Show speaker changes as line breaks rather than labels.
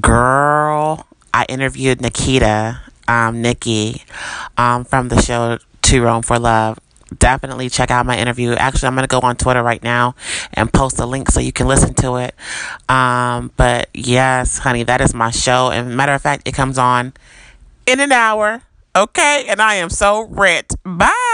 girl, I interviewed Nikita, um, Nikki, um, from the show To Rome for Love. Definitely check out my interview. Actually, I'm going to go on Twitter right now and post a link so you can listen to it. Um, but yes, honey, that is my show. And matter of fact, it comes on in an hour. Okay. And I am so rich. Bye.